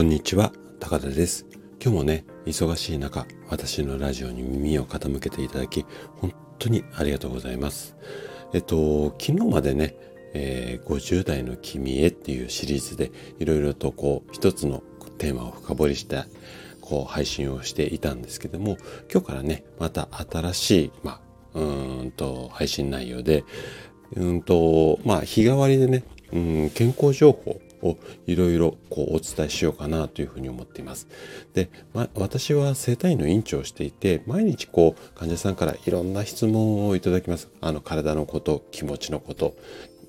こんにちは、高田です。今日もね、忙しい中、私のラジオに耳を傾けていただき、本当にありがとうございます。えっと、昨日までね、えー、50代の君へっていうシリーズで、いろいろとこう、一つのテーマを深掘りして、こう、配信をしていたんですけども、今日からね、また新しい、まあ、うんと、配信内容で、うんと、まあ、日替わりでね、うん、健康情報をいろいろこうお伝えしようかなというふうに思っています。で、ま、私は生体院の院長をしていて、毎日こう患者さんからいろんな質問をいただきます。あの体のこと、気持ちのこと、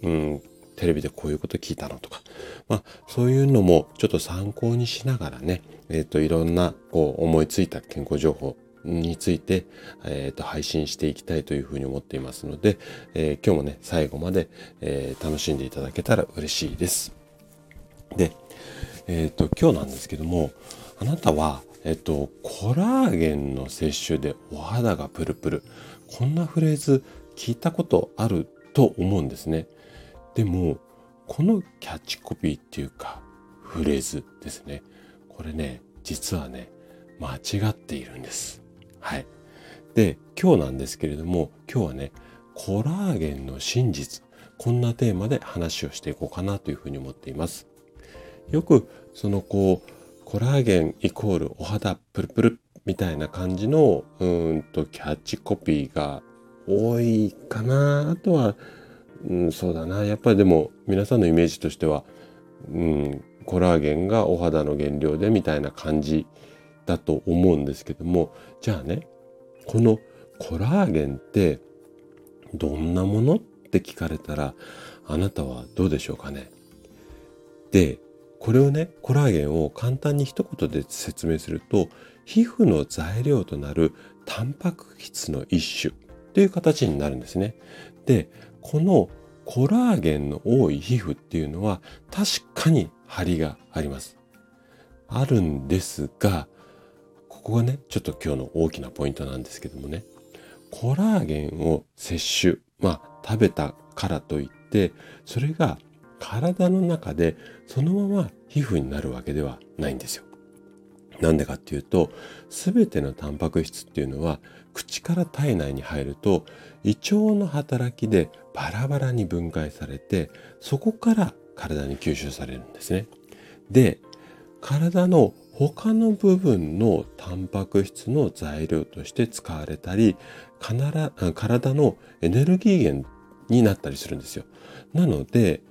うん、テレビでこういうこと聞いたのとか、まあそういうのもちょっと参考にしながらね、えっ、ー、といろんなこう思いついた健康情報について、えーと、配信していきたいというふうに思っていますので、えー、今日もね最後まで、えー、楽しんでいただけたら嬉しいです。で、えっ、ー、と、今日なんですけども、あなたは、えっ、ー、と、コラーゲンの摂取でお肌がプルプル。こんなフレーズ聞いたことあると思うんですね。でも、このキャッチコピーっていうか、フレーズですね。これね、実はね、間違っているんです。はい。で、今日なんですけれども、今日はね、コラーゲンの真実。こんなテーマで話をしていこうかなというふうに思っています。よくそのこうコラーゲンイコールお肌プルプルみたいな感じのうんとキャッチコピーが多いかな。あとは、うん、そうだな。やっぱりでも皆さんのイメージとしては、うん、コラーゲンがお肌の原料でみたいな感じだと思うんですけども。じゃあねこのコラーゲンってどんなもの？って聞かれたらあなたはどうでしょうかね。でこれをね、コラーゲンを簡単に一言で説明すると、皮膚の材料となるタンパク質の一種という形になるんですね。で、このコラーゲンの多い皮膚っていうのは確かに張りがあります。あるんですが、ここがね、ちょっと今日の大きなポイントなんですけどもね、コラーゲンを摂取、まあ食べたからといって、それが体の中でそのまま皮膚になるわけではないんですよ。なんでかっていうと全てのタンパク質っていうのは口から体内に入ると胃腸の働きでバラバラに分解されてそこから体に吸収されるんですね。で体の他の部分のタンパク質の材料として使われたり体のエネルギー源になったりするんですよ。なので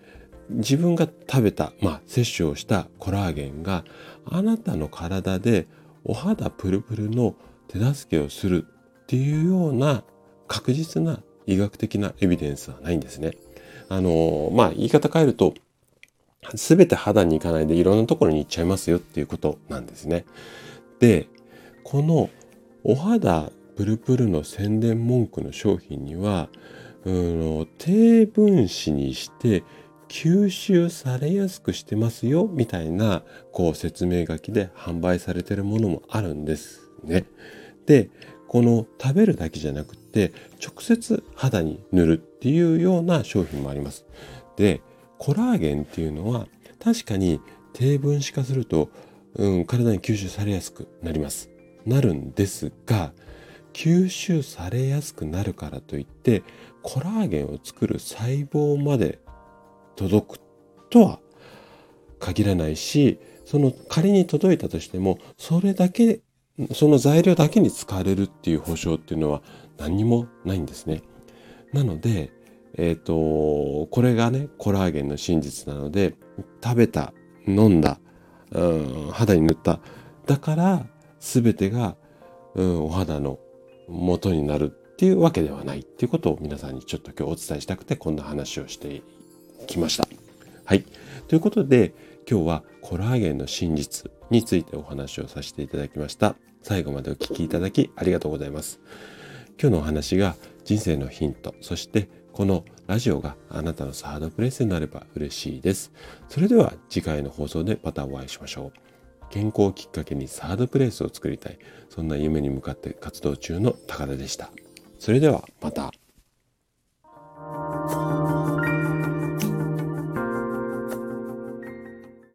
自分が食べた、まあ、摂取をしたコラーゲンがあなたの体でお肌プルプルの手助けをするっていうような確実な医学的なエビデンスはないんですね。あの、まあ、言い方変えると、すべて肌に行かないでいろんなところに行っちゃいますよっていうことなんですね。で、このお肌プルプルの宣伝文句の商品には、うん、低分子にして吸収されやすくしてますよみたいなこう説明書きで販売されてるものもあるんですね。でこの食べるだけじゃなくて直接肌に塗るっていうような商品もあります。でコラーゲンっていうのは確かに低分子化すると、うん、体に吸収されやすくなります。なるんですが吸収されやすくなるからといってコラーゲンを作る細胞まで届くとは限らないしその仮に届いたとしてもそれだけその材料だけに使われるっていう保証っていうのは何にもないんですね。なので、えっ、ー、とこれがねコラーゲンの真実なので食べた飲んだ、うん、肌に塗っただから全てが、うん、お肌の元になるっていうわけではないっていうことを皆さんにちょっと今日お伝えしたくてこんな話をしてきました。はい。ということで、今日はコラーゲンの真実についてお話をさせていただきました。最後までお聴きいただきありがとうございます。今日のお話が人生のヒント、そしてこのラジオがあなたのサードプレイスになれば嬉しいです。それでは次回の放送でまたお会いしましょう。健康をきっかけにサードプレイスを作りたい。そんな夢に向かって活動中の高田でした。それではまた。